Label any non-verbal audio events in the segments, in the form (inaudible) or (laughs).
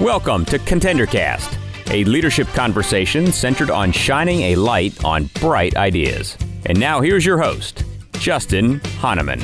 Welcome to ContenderCast, a leadership conversation centered on shining a light on bright ideas. And now here's your host, Justin Honaman.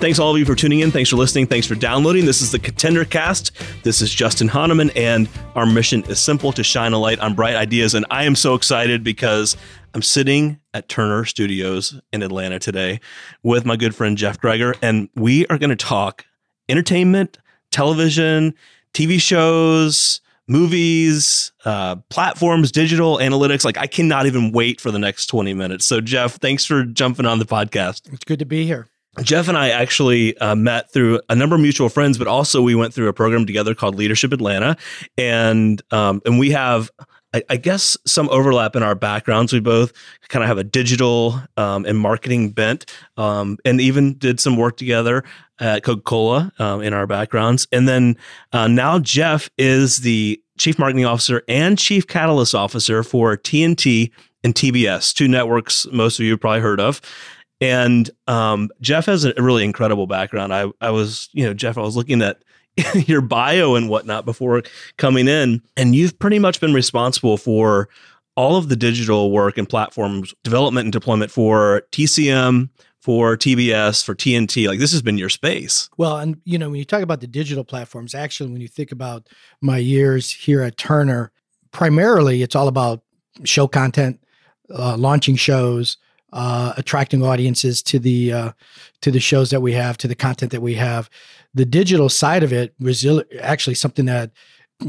Thanks all of you for tuning in. Thanks for listening. Thanks for downloading. This is the Contender Cast. This is Justin Honaman, and our mission is simple to shine a light on bright ideas. And I am so excited because I'm sitting at Turner Studios in Atlanta today with my good friend Jeff Gregor, and we are going to talk entertainment, television, TV shows, movies, uh, platforms, digital analytics. Like, I cannot even wait for the next 20 minutes. So, Jeff, thanks for jumping on the podcast. It's good to be here. Jeff and I actually uh, met through a number of mutual friends, but also we went through a program together called Leadership Atlanta, and um, and we have. I, I guess some overlap in our backgrounds. We both kind of have a digital um, and marketing bent, um, and even did some work together at Coca Cola um, in our backgrounds. And then uh, now Jeff is the chief marketing officer and chief catalyst officer for TNT and TBS, two networks most of you probably heard of. And um, Jeff has a really incredible background. I, I was, you know, Jeff, I was looking at (laughs) your bio and whatnot before coming in, and you've pretty much been responsible for all of the digital work and platforms development and deployment for TCM, for TBS, for TNT. Like this has been your space. Well, and you know, when you talk about the digital platforms, actually, when you think about my years here at Turner, primarily it's all about show content, uh, launching shows, uh, attracting audiences to the uh, to the shows that we have, to the content that we have. The digital side of it was actually something that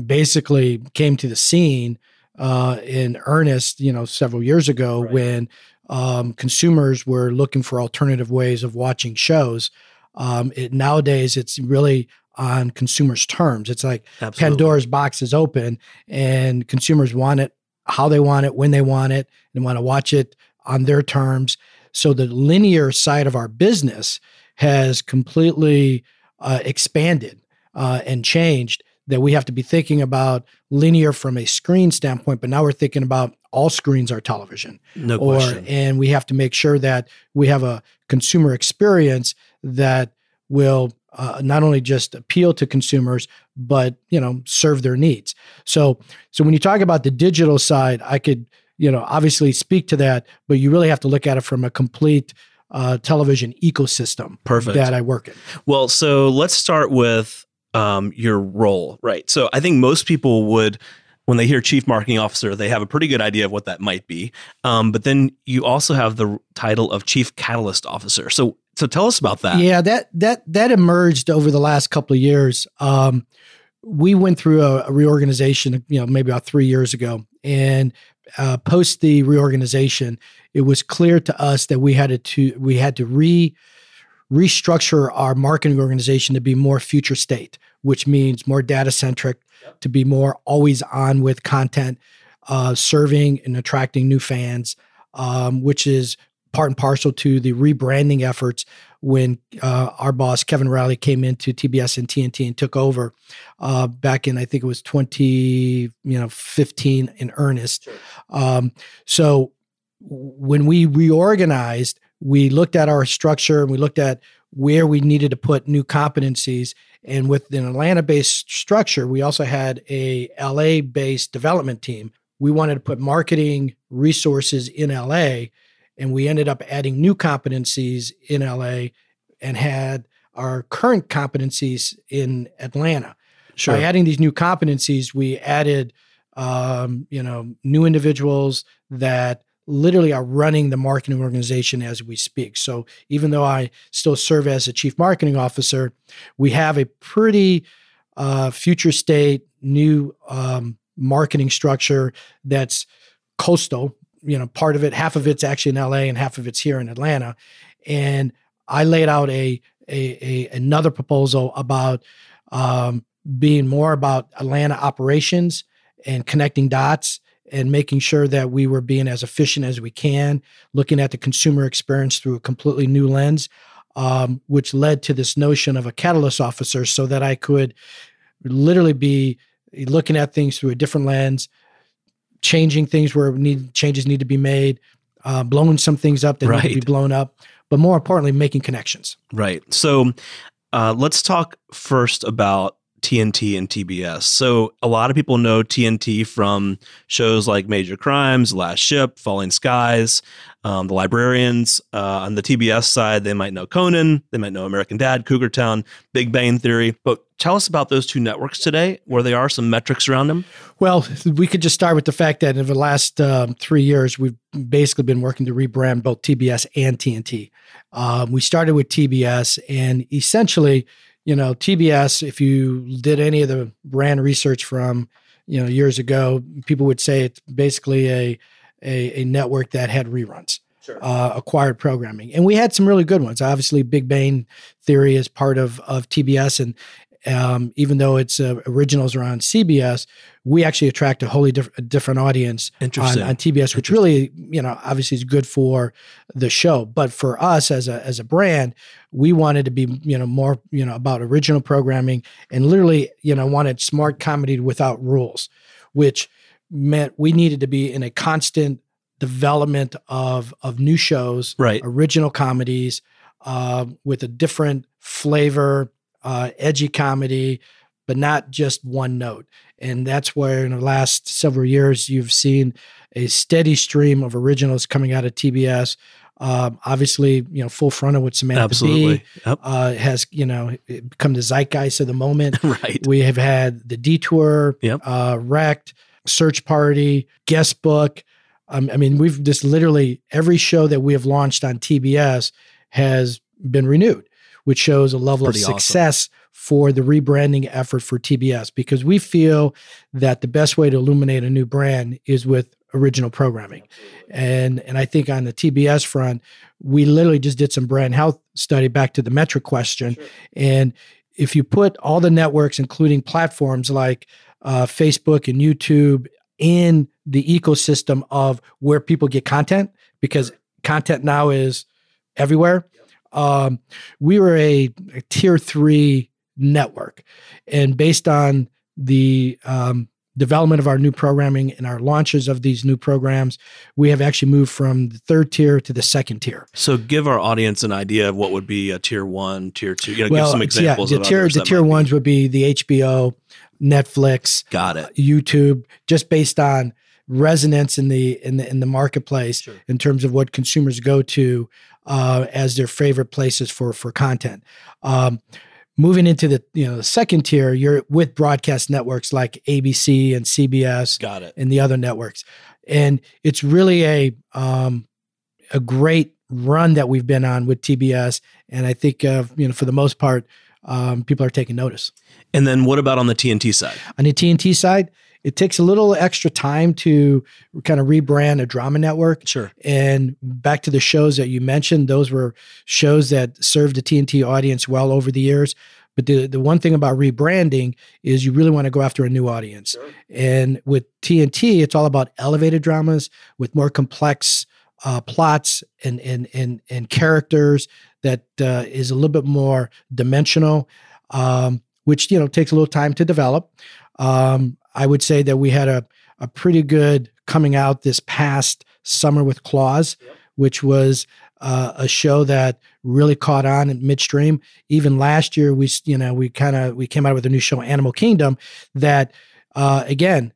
basically came to the scene uh, in earnest, you know, several years ago right. when um, consumers were looking for alternative ways of watching shows. Um, it, nowadays, it's really on consumers' terms. It's like Absolutely. Pandora's box is open, and consumers want it how they want it, when they want it, and want to watch it on their terms. So the linear side of our business has completely uh, expanded uh, and changed. That we have to be thinking about linear from a screen standpoint, but now we're thinking about all screens are television. No or, question. And we have to make sure that we have a consumer experience that will uh, not only just appeal to consumers but you know serve their needs so so when you talk about the digital side i could you know, obviously speak to that, but you really have to look at it from a complete uh, television ecosystem Perfect. that I work in. Well, so let's start with um, your role, right? So I think most people would, when they hear chief marketing officer, they have a pretty good idea of what that might be. Um, but then you also have the title of chief catalyst officer. So so tell us about that. Yeah, that that that emerged over the last couple of years. Um, we went through a, a, reorganization, you know, maybe about three years ago, and uh, post the reorganization, it was clear to us that we had to we had to re restructure our marketing organization to be more future state, which means more data centric, yep. to be more always on with content, uh, serving and attracting new fans, um, which is part and parcel to the rebranding efforts when uh, our boss Kevin Reilly came into TBS and TNT and took over uh, back in I think it was 20 you know 15 in earnest. Sure. Um, so when we reorganized, we looked at our structure and we looked at where we needed to put new competencies. And with an Atlanta-based structure, we also had a LA-based development team. We wanted to put marketing resources in LA and we ended up adding new competencies in LA and had our current competencies in Atlanta. Sure. By adding these new competencies, we added, um, you know, new individuals that literally are running the marketing organization as we speak. So even though I still serve as a chief marketing officer, we have a pretty uh, future state new um, marketing structure that's coastal you know, part of it, half of it's actually in LA and half of it's here in Atlanta. And I laid out a, a, a another proposal about um, being more about Atlanta operations and connecting dots and making sure that we were being as efficient as we can, looking at the consumer experience through a completely new lens, um, which led to this notion of a catalyst officer so that I could literally be looking at things through a different lens, changing things where need changes need to be made, uh, blowing some things up that right. need to be blown up, but more importantly, making connections. Right. So uh, let's talk first about TNT and TBS. So a lot of people know TNT from shows like Major Crimes, Last Ship, Falling Skies, um, The Librarians. Uh, on the TBS side, they might know Conan, they might know American Dad, Cougar Town, Big Bang Theory. But tell us about those two networks today, where they are, some metrics around them. Well, we could just start with the fact that in the last um, three years, we've basically been working to rebrand both TBS and TNT. Um, we started with TBS, and essentially, you know, TBS, if you did any of the brand research from, you know, years ago, people would say it's basically a a, a network that had reruns. Sure. Uh, acquired programming, and we had some really good ones. Obviously, Big Bang Theory is part of of TBS, and um, even though its uh, originals are on CBS, we actually attract a wholly diff- a different audience on, on, TBS, which really, you know, obviously is good for the show. But for us as a as a brand, we wanted to be, you know, more, you know, about original programming and literally, you know, wanted smart comedy without rules, which meant we needed to be in a constant development of of new shows, right? Original comedies uh, with a different flavor uh, edgy comedy, but not just one note. And that's where in the last several years you've seen a steady stream of originals coming out of TBS. Um, obviously, you know, Full Frontal with Samantha Absolutely. Bee yep. uh, has, you know, become the zeitgeist of the moment. (laughs) right. We have had the Detour, yep. uh, Wrecked, Search Party, Guest Book. Um, I mean, we've just literally every show that we have launched on TBS has been renewed which shows a level Pretty of success awesome. for the rebranding effort for TBS because we feel that the best way to illuminate a new brand is with original programming. And and I think on the TBS front, we literally just did some brand health study back to the metric question. Sure. And if you put all the networks, including platforms like uh, Facebook and YouTube, in the ecosystem of where people get content, because content now is everywhere um, we were a, a, tier three network. And based on the um, development of our new programming and our launches of these new programs, we have actually moved from the third tier to the second tier. So, give our audience an idea of what would be a tier one, tier two. You know, well, give some examples. Yeah, the tier the tier ones be. would be the HBO, Netflix, got it, uh, YouTube, just based on resonance in the in the in the marketplace sure. in terms of what consumers go to uh, as their favorite places for for content. Um, moving into the you know the second tier, you're with broadcast networks like ABC and CBS, got it, and the other networks, and it's really a um, a great run that we've been on with TBS, and I think uh, you know for the most part, um, people are taking notice. And then what about on the TNT side? On the TNT side, it takes a little extra time to kind of rebrand a drama network. Sure. And back to the shows that you mentioned, those were shows that served the TNT audience well over the years. But the, the one thing about rebranding is you really want to go after a new audience. Sure. And with TNT, it's all about elevated dramas with more complex uh, plots and, and, and, and characters that uh, is a little bit more dimensional, um, which, you know, takes a little time to develop. Um, I would say that we had a, a pretty good coming out this past summer with Claws, yep. which was uh, a show that really caught on in midstream. Even last year, we you know we kind of we came out with a new show, Animal Kingdom, that uh, again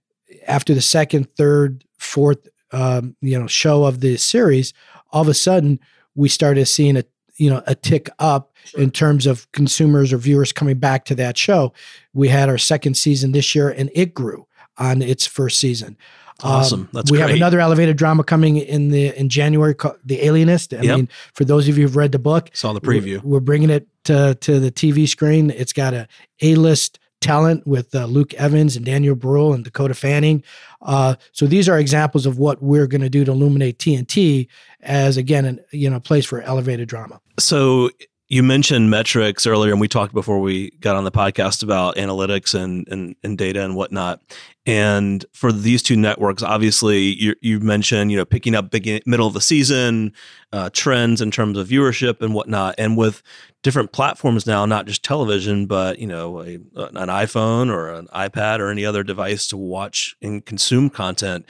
after the second, third, fourth um, you know show of the series, all of a sudden we started seeing a you know a tick up sure. in terms of consumers or viewers coming back to that show. We had our second season this year, and it grew on its first season. Awesome. Um, That's we great. have another elevated drama coming in the in January called The Alienist. I yep. mean, for those of you who've read the book, saw the preview. We're, we're bringing it to to the TV screen. It's got a A list talent with uh, Luke Evans and Daniel Bruhl and Dakota Fanning. Uh, so these are examples of what we're going to do to illuminate TNT as again, an, you know, a place for elevated drama. So you mentioned metrics earlier, and we talked before we got on the podcast about analytics and and, and data and whatnot. And for these two networks, obviously, you, you mentioned you know picking up big middle of the season uh, trends in terms of viewership and whatnot. And with different platforms now, not just television, but you know a, an iPhone or an iPad or any other device to watch and consume content.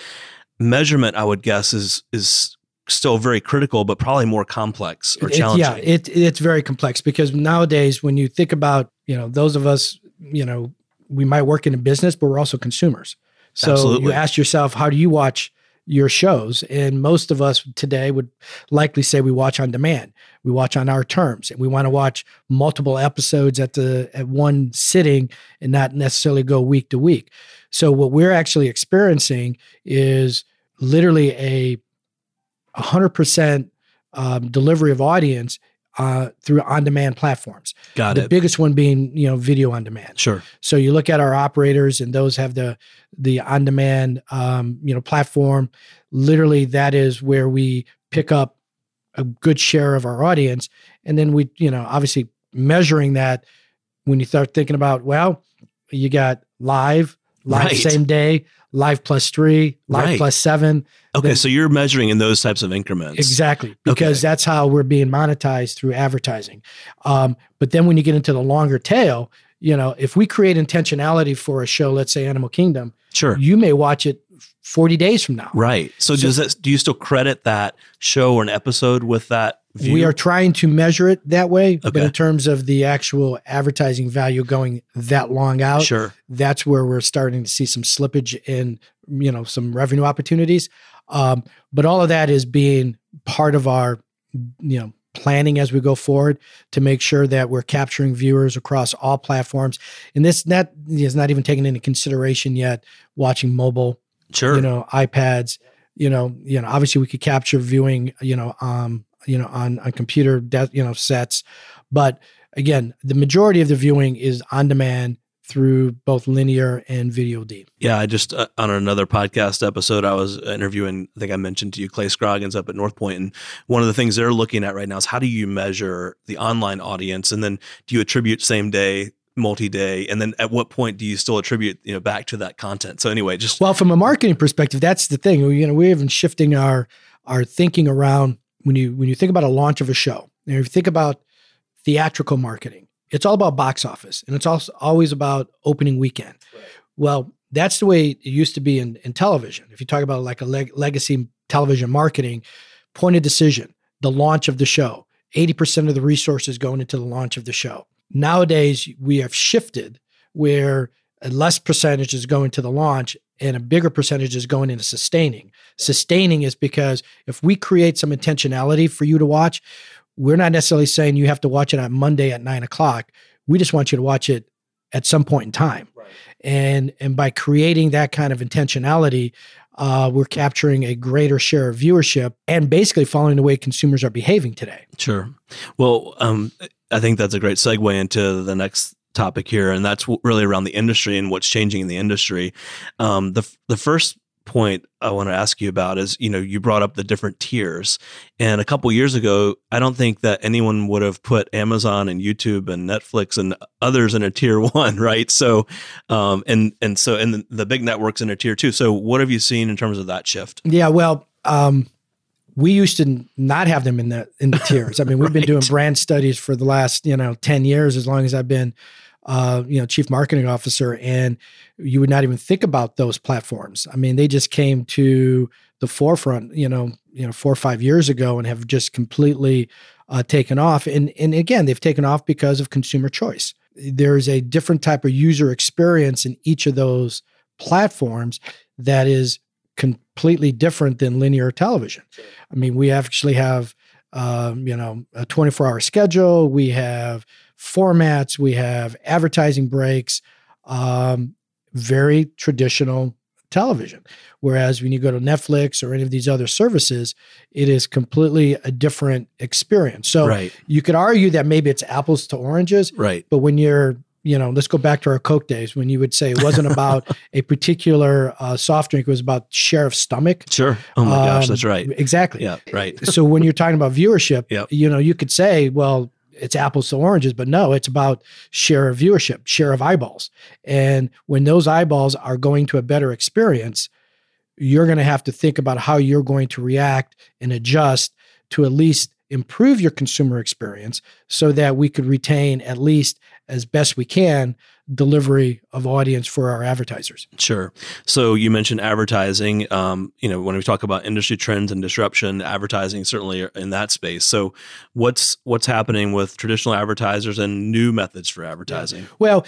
Measurement, I would guess, is is still very critical, but probably more complex or it, challenging. yeah, it, it's very complex because nowadays, when you think about, you know, those of us, you know, we might work in a business, but we're also consumers. So Absolutely. you ask yourself, how do you watch your shows? And most of us today would likely say we watch on demand. We watch on our terms, and we want to watch multiple episodes at the at one sitting and not necessarily go week to week. So what we're actually experiencing is literally a 100% um, delivery of audience uh, through on-demand platforms. Got the it. biggest one being you know video on demand. Sure. So you look at our operators, and those have the the on demand um, you know platform. Literally, that is where we pick up a good share of our audience, and then we you know obviously measuring that when you start thinking about well, you got live, live Right. same day, live plus three, live Right. plus seven. Okay, Then- so you're measuring in those types of increments. Exactly, because Okay. that's how we're being monetized through advertising. Um, but then when you get into the longer tail, you know, if we create intentionality for a show, let's say Animal Kingdom, Sure. you may watch it 40 days from now. Right. So, So- does that do you still credit that show or an episode with that view? We are trying to measure it that way, but in terms of the actual advertising value going that long out, sure. that's where we're starting to see some slippage in, you know, some revenue opportunities. Um, but all of that is being part of our, you know, planning as we go forward to make sure that we're capturing viewers across all platforms. And this that is not even taken into consideration yet. Watching mobile, Sure. you know, iPads, you know, you know, obviously we could capture viewing, you know, um, you know, on on computer, de- you know, sets, but again, the majority of the viewing is on demand through both linear and video D. Yeah, I just uh, on another podcast episode, I was interviewing. I think I mentioned to you Clay Scroggins up at North Point, and one of the things they're looking at right now is how do you measure the online audience, and then do you attribute same day, multi day, and then at what point do you still attribute you know back to that content? So anyway, just Well, from a marketing perspective, that's the thing. You know, we're even shifting our our thinking around when you when you think about a launch of a show. You know, if you think about theatrical marketing, it's all about box office, and it's also always about opening weekend. Well, that's the way it used to be in, in television. If you talk about like a leg- legacy television marketing, point of decision, the launch of the show, 80% of the resources going into the launch of the show. Nowadays, we have shifted where a less percentage is going to the launch and a bigger percentage is going into sustaining. Sustaining is because if we create some intentionality for you to watch, we're not necessarily saying you have to watch it on Monday at nine o'clock. We just want you to watch it at some point in time. And and by creating that kind of intentionality, uh, we're capturing a greater share of viewership and basically following the way consumers are behaving today. Sure. Well, um, I think that's a great segue into the next topic here, and that's really around the industry and what's changing in the industry. Um, the the first point I want to ask you about is, you know, you brought up the different tiers, and a couple years ago, I don't think that anyone would have put Amazon and YouTube and Netflix and others in a tier (laughs) one, right? So, um, and and so and the, the big networks in a tier two. So, what have you seen in terms of that shift? Yeah, well, um, we used to not have them in the in the tiers. I mean, we've been doing (laughs) brand studies for the last you know ten years, as long as I've been uh, you know chief marketing officer, and you would not even think about those platforms. I mean, they just came to the forefront, you know, you know, four or five years ago, and have just completely uh, taken off. And and again, they've taken off because of consumer choice. There's a different type of user experience in each of those platforms that is completely different than linear television. I mean, we actually have, um, you know, a 24 hour schedule. We have formats. We have advertising breaks. Um, very traditional television. Whereas when you go to Netflix or any of these other services, it is completely a different experience. So right, you could argue that maybe it's apples to oranges, right, but when you're you know let's go back to our coke days when you would say it wasn't (laughs) about a particular uh, soft drink it was about share of stomach sure. Oh my gosh, Um, that's right. exactly Yeah, right. so when you're talking about viewership (laughs) Yep. you know you could say well it's apples to oranges but no it's about share of viewership share of eyeballs. And when those eyeballs are going to a better experience you're going to have to think about how you're going to react and adjust to at least improve your consumer experience so that we could retain at least as best we can delivery of audience for our advertisers Sure. So you mentioned advertising. Um, you know, when we talk about industry trends and disruption, advertising certainly in that space. So what's what's happening with traditional advertisers and new methods for advertising? Well,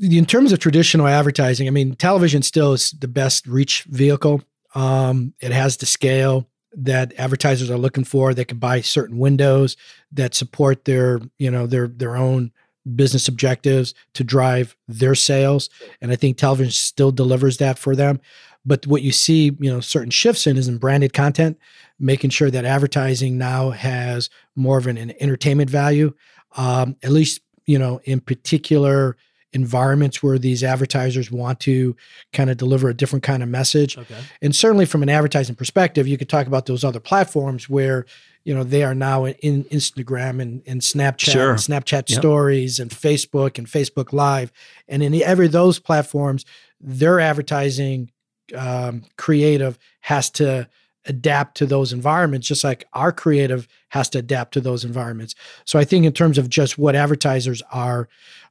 in terms of traditional advertising, I mean, television still is the best reach vehicle. Um, it has the scale that advertisers are looking for. They can buy certain windows that support their, you know, their their own business objectives to drive their sales. And I think television still delivers that for them. But what you see, you know, certain shifts in is in branded content, making sure that advertising now has more of an, an entertainment value. Um, at least, you know, in particular environments where these advertisers want to kind of deliver a different kind of message. Okay. And certainly from an advertising perspective, you could talk about those other platforms where you know they are now in Instagram and, and Snapchat, sure. and Snapchat yep. stories and Facebook and Facebook Live, and in every those platforms, their advertising um, creative has to adapt to those environments, just like our creative has to adapt to those environments. So I think in terms of just what advertisers are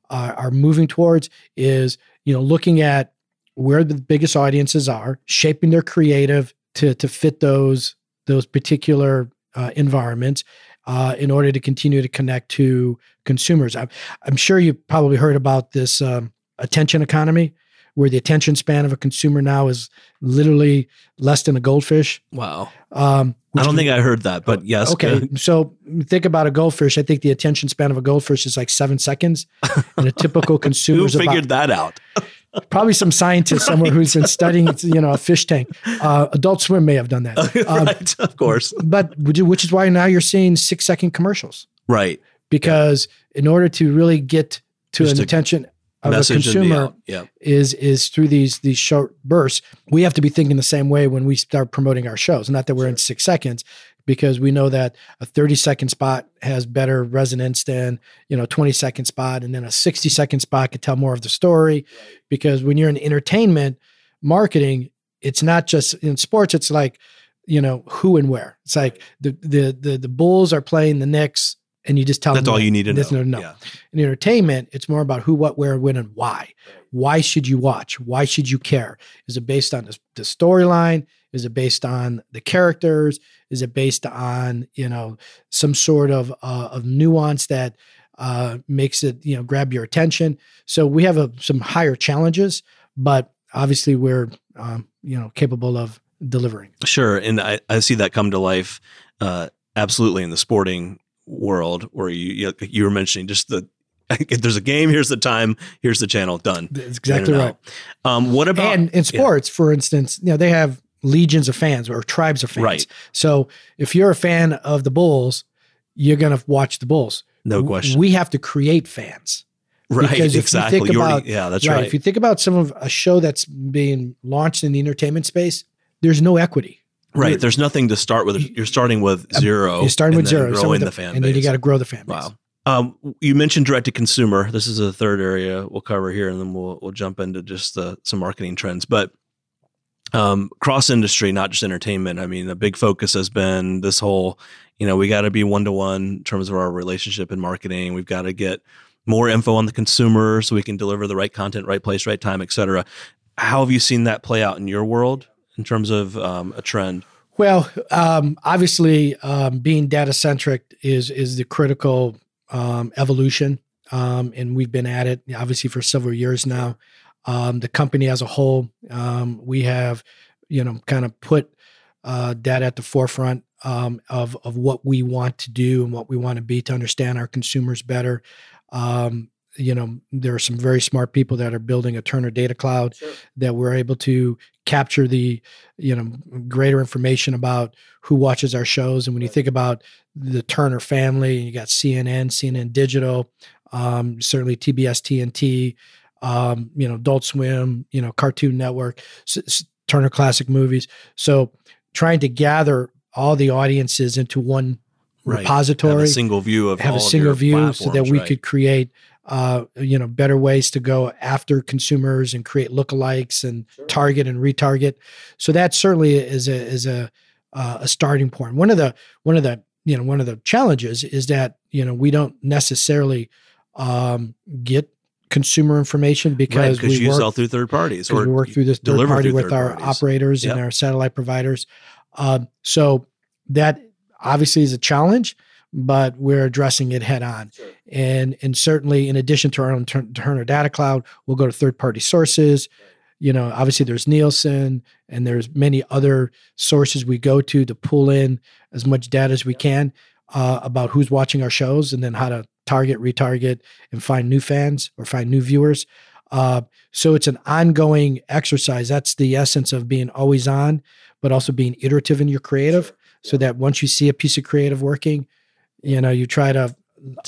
uh, are moving towards is you know looking at where the biggest audiences are, shaping their creative to to fit those those particular uh, environments uh, in order to continue to connect to consumers. I'm, I'm sure you probably heard about this um, attention economy, where the attention span of a consumer now is literally less than a goldfish. Wow. Um, I don't think I heard that, but yes. Okay. (laughs) So think about a goldfish. I think the attention span of a goldfish is like seven seconds. And a typical (laughs) consumer Who figured about, that out? (laughs) probably some scientist somewhere who's been studying, you know, a fish tank. Uh, Adult Swim may have done that. (laughs) Um, right, of course. But which is why now you're seeing six second commercials. Right. Because yeah. in order to really get to Just an attention of a consumer yeah. is is through these these short bursts. We have to be thinking the same way when we start promoting our shows. Not that we're sure. in six seconds, because we know that a 30 second spot has better resonance than you know 20 second spot and then a 60 second spot could tell more of the story because when you're in entertainment marketing it's not just in sports it's like you know who and where it's like the the the, the bulls are playing the Knicks and you just tell that's them all you need to know. No, Yeah. In entertainment, it's more about who, what, where, when, and why. Why should you watch? Why should you care? Is it based on the, the storyline? Is it based on the characters? Is it based on you know some sort of uh, of nuance that uh, makes it you know grab your attention? So we have a, some higher challenges, but obviously we're um, you know capable of delivering. Sure, and I, I see that come to life uh, absolutely in the sporting world where you you were mentioning just the (laughs) if there's a game, here's the time, here's the channel, done. That's exactly right. Um, what about and in sports, yeah. for instance, you know they have legions of fans or tribes of fans. Right. So if you're a fan of the Bulls, you're going to watch the Bulls. No question. We have to create fans. Right. Because if exactly. You think about, already, yeah, that's right, right. If you think about some of a show that's being launched in the entertainment space, there's no equity. Right. You're, there's nothing to start with. You're starting with zero. You're starting with zero. Growing the, the, fan and base. then you got to grow the fan base. Wow. Um, you mentioned direct to consumer. This is a third area we'll cover here, and then we'll we'll jump into just the, some marketing trends. But um, cross industry, not just entertainment. I mean, the big focus has been this whole, you know, we got to be one to one in terms of our relationship and marketing. We've got to get more info on the consumer so we can deliver the right content, right place, right time, et cetera. How have you seen that play out in your world in terms of um, a trend? Well, um, obviously, um, being data centric is is the critical um, evolution, um, and we've been at it obviously for several years now. Um, the company as a whole, um, we have, you know, kind of put uh, that at the forefront um, of of what we want to do and what we want to be to understand our consumers better. Um, you know, there are some very smart people that are building a Turner Data Cloud sure. that we're able to capture the, you know, greater information about who watches our shows. And when you think about the Turner family, you got CNN, CNN Digital, um, certainly TBS, TNT, um, you know, Adult Swim, you know, Cartoon Network, S- Turner Classic Movies. So trying to gather all the audiences into one right. repository, have a single view of have a single view, so that we right. could create, uh, you know, better ways to go after consumers and create lookalikes and sure. target and retarget. So that certainly is a is a uh, a starting point. One of the one of the you know one of the challenges is that you know we don't necessarily um, get consumer information because right, we work, sell through third parties or we work through this third party with our parties. operators yep. and our satellite providers. Um, so that obviously is a challenge, but we're addressing it head on. Sure. And and certainly, in addition to our own Turner Data Cloud, we'll go to third party sources. You know, obviously there's Nielsen and there's many other sources we go to to pull in as much data as we can uh, about who's watching our shows and then how to target, retarget, and find new fans or find new viewers. Uh, so it's an ongoing exercise. That's the essence of being always on, but also being iterative in your creative, sure. so that once you see a piece of creative working, you know you try to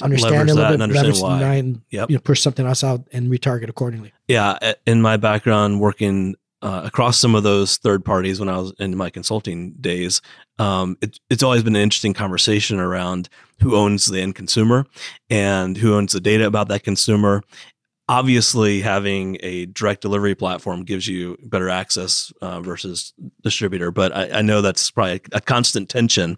understand a little bit, and understand why, and yep. you know, push something else out and retarget accordingly. Yeah, in my background working uh, across some of those third parties when I was in my consulting days, um, it, it's always been an interesting conversation around who owns the end consumer and who owns the data about that consumer. Obviously having a direct delivery platform gives you better access uh, versus distributor but I, I, know that's probably a, constant tension.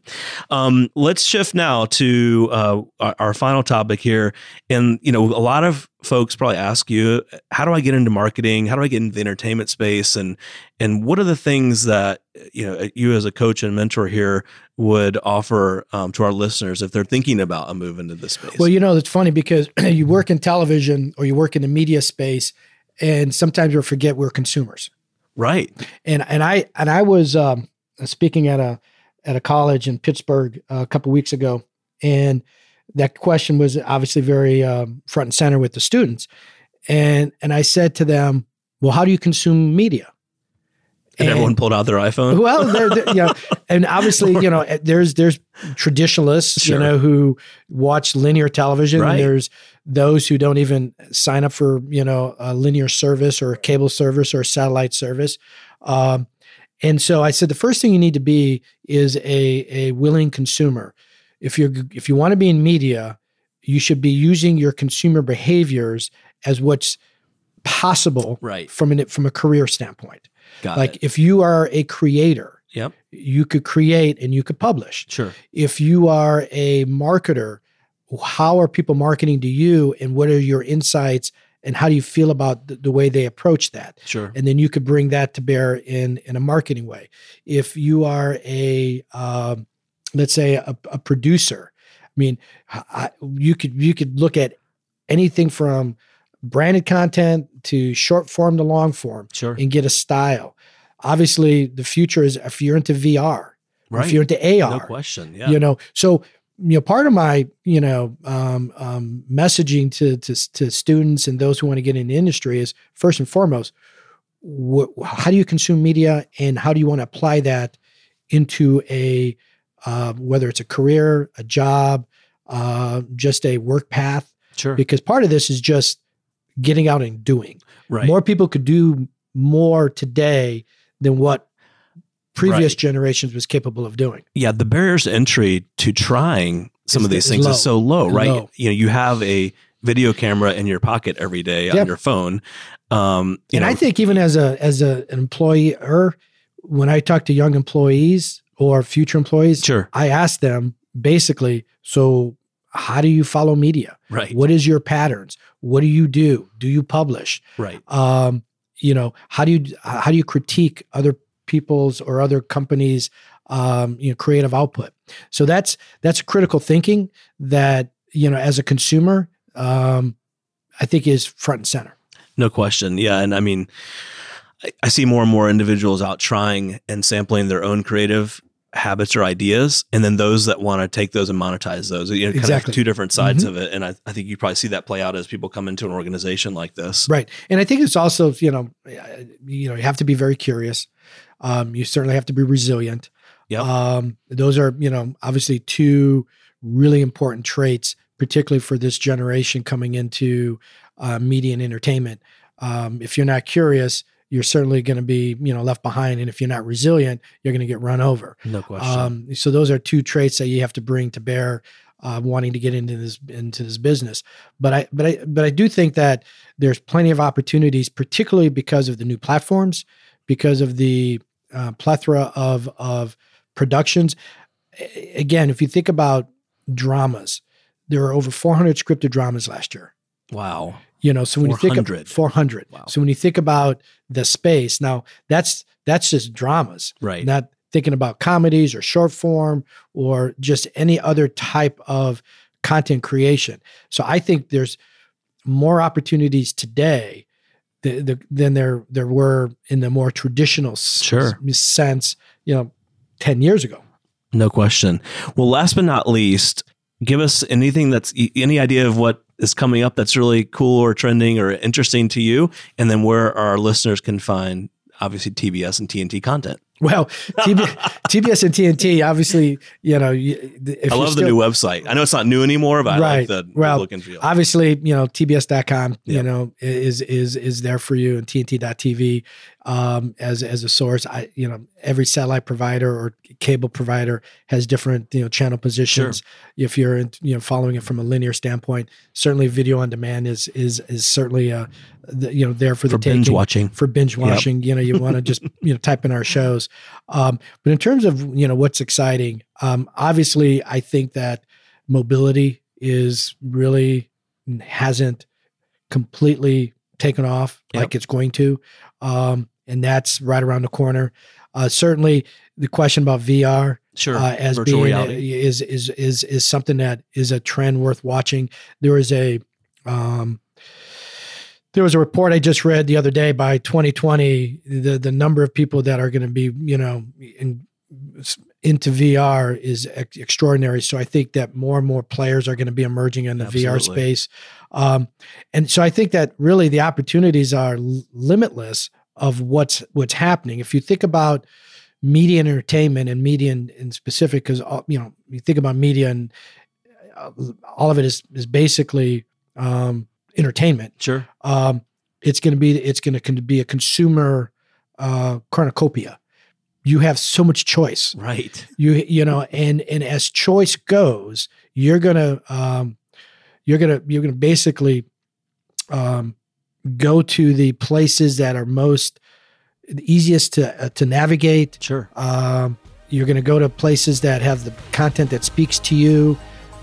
Um, let's shift now to uh, our, our, final topic here. And you know a lot of folks probably ask you how do i get into marketing? How do i get into the entertainment space? And and what are the things that you know you as a coach and mentor here would offer um, to our listeners if they're thinking about a move into this space? Well you know it's funny because (clears throat) you work in television or you work in the media space and sometimes you forget we're consumers. Right. And and i and i was um, speaking at a at a college in pittsburgh uh, a couple weeks ago and that question was obviously very um, front and center with the students. And and I said to them, "Well, how do you consume media?" And, and everyone pulled out their iPhone. Well, they're, they're, you know, and obviously, you know, (laughs) there's there's traditionalists, sure. you know, who watch linear television. Right. There's those who don't even sign up for you know a linear service or a cable service or a satellite service. Um, and so I said the first thing you need to be is a a willing consumer if you're if you want to be in media, you should be using your consumer behaviors as what's possible right. from an from a career standpoint. Got like it. if you are a creator, yep. you could create and you could publish. Sure. If you are a marketer, how are people marketing to you and what are your insights and how do you feel about the, the, way they approach that sure and then you could bring that to bear in in a marketing way if you are a um, let's say a, a producer. I mean, I, you could you could look at anything from branded content to short form to long form, sure. and get a style. Obviously, the future is if you're into VR, right. if you're into AR, no question, yeah. You know, so you know, part of my you know um, um, messaging to, to to students and those who want to get in the industry is first and foremost, wh- how do you consume media and how do you want to apply that into a uh, whether it's a career, a job, uh, just a work path. Sure. Because part of this is just getting out and doing. Right. More people could do more today than what previous right. generations was capable of doing. Yeah, the barriers to entry to trying some of these things low. is so low, right? Low. You know, you have a video camera in your pocket every day yep. on your phone. Um, you and know, I think even as a as a, an employer, when I talk to young employees, or future employees, sure. I ask them basically, so how do you follow media? Right. What is your patterns? What do you do? Do you publish? Right. Um, you know, how do you how do you critique other people's or other companies um, you know, creative output? So that's that's critical thinking that, you know, as a consumer, um, I think is front and center. No question. Yeah. And I mean, I see more and more individuals out trying and sampling their own creative habits or ideas, and then those that want to take those and monetize those. You know, kind exactly. of two different sides mm-hmm. of it. And I, I think you probably see that play out as people come into an organization like this. Right. And I think it's also, you know, you know, you have to be very curious. Um, you certainly have to be resilient. Yeah. Um, those are, you know, obviously two really important traits, particularly for this generation coming into uh, media and entertainment. Um, if you're not curious, you're certainly going to be you know left behind and if you're not resilient you're going to get run over. No question. Um, so those are two traits that you have to bring to bear uh, wanting to get into this into this business. But i but i but i do think that there's plenty of opportunities particularly because of the new platforms because of the uh, plethora of of productions. Again if you think about dramas there are over 400 scripted dramas last year. Wow you know, so when you think of 400, wow. so when you think about the space, now that's that's just dramas, right? Not thinking about comedies or short form or just any other type of content creation. So I think there's more opportunities today th- th- than there there were in the more traditional sure. sense, you know, 10 years ago. No question. Well, last but not least, give us anything that's any idea of what is coming up that's really cool or trending or interesting to you, and then where our listeners can find obviously TBS and TNT content. Well, TB, TBS and TNT, obviously, you know, if I love the still- new website. I know it's not new anymore, but I Right. like the, the Well, look and feel. obviously you know tbs.com Yeah. you know is is is there for you and tnt.tv um as as a source i you know every satellite provider or cable provider has different you know channel positions if you're in, you know following it from a linear standpoint certainly video on demand is is is certainly uh the, you know there for the for binge watching. for binge watching. You know, you want to just (laughs) you know type in our shows. Um, but in terms of you know what's exciting, um, obviously, I think that mobility is really hasn't completely taken off Yep. like it's going to, um, and that's right around the corner. Uh, certainly, the question about VR Sure. uh, as Virtual being reality. is is is is something that is a trend worth watching. There was a um, there was a report I just read the other day. By 2020, the the number of people that are going to be you know in, into VR is ex- extraordinary. So I think that more and more players are going to be emerging in the VR space, um, and so I think that really the opportunities are l- limitless of what's what's happening. If you think about media and entertainment and media in, in specific, because you know you think about media and uh, all of it is is basically um, entertainment. Sure. Um, it's going to be it's going to be a consumer uh, cornucopia. You have so much choice. Right. You you know, and and as choice goes, you're gonna um, you're gonna you're gonna basically um, go to the places that are most the easiest to uh, to navigate. Sure. Um, you're going to go to places that have the content that speaks to you.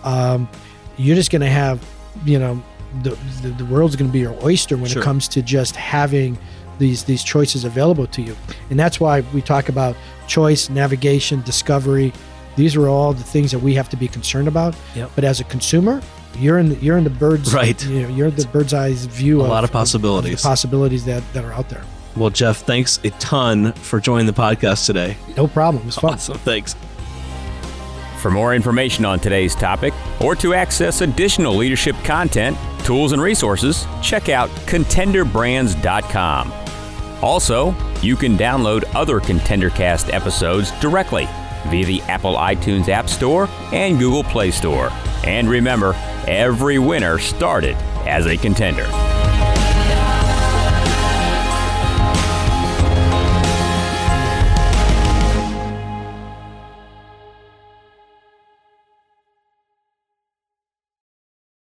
Um, you're just going to have, you know, the, the, the world's going to be your oyster when Sure. it comes to just having these these choices available to you. And that's why we talk about choice, navigation, discovery. These are all the things that we have to be concerned about. Yep. But as a consumer, you're in the, you're in the bird's Right. You know, you're the bird's eyes view. A of, lot of of possibilities. the possibilities that that are out there. Well, Jeff, thanks a ton for joining the podcast today. No problem. It was fun. Awesome. Thanks. For more information on today's topic or to access additional leadership content, tools, and resources, check out contenderbrands.com. Also, you can download other ContenderCast episodes directly via the Apple iTunes App Store and Google Play Store. And remember, every winner started as a contender.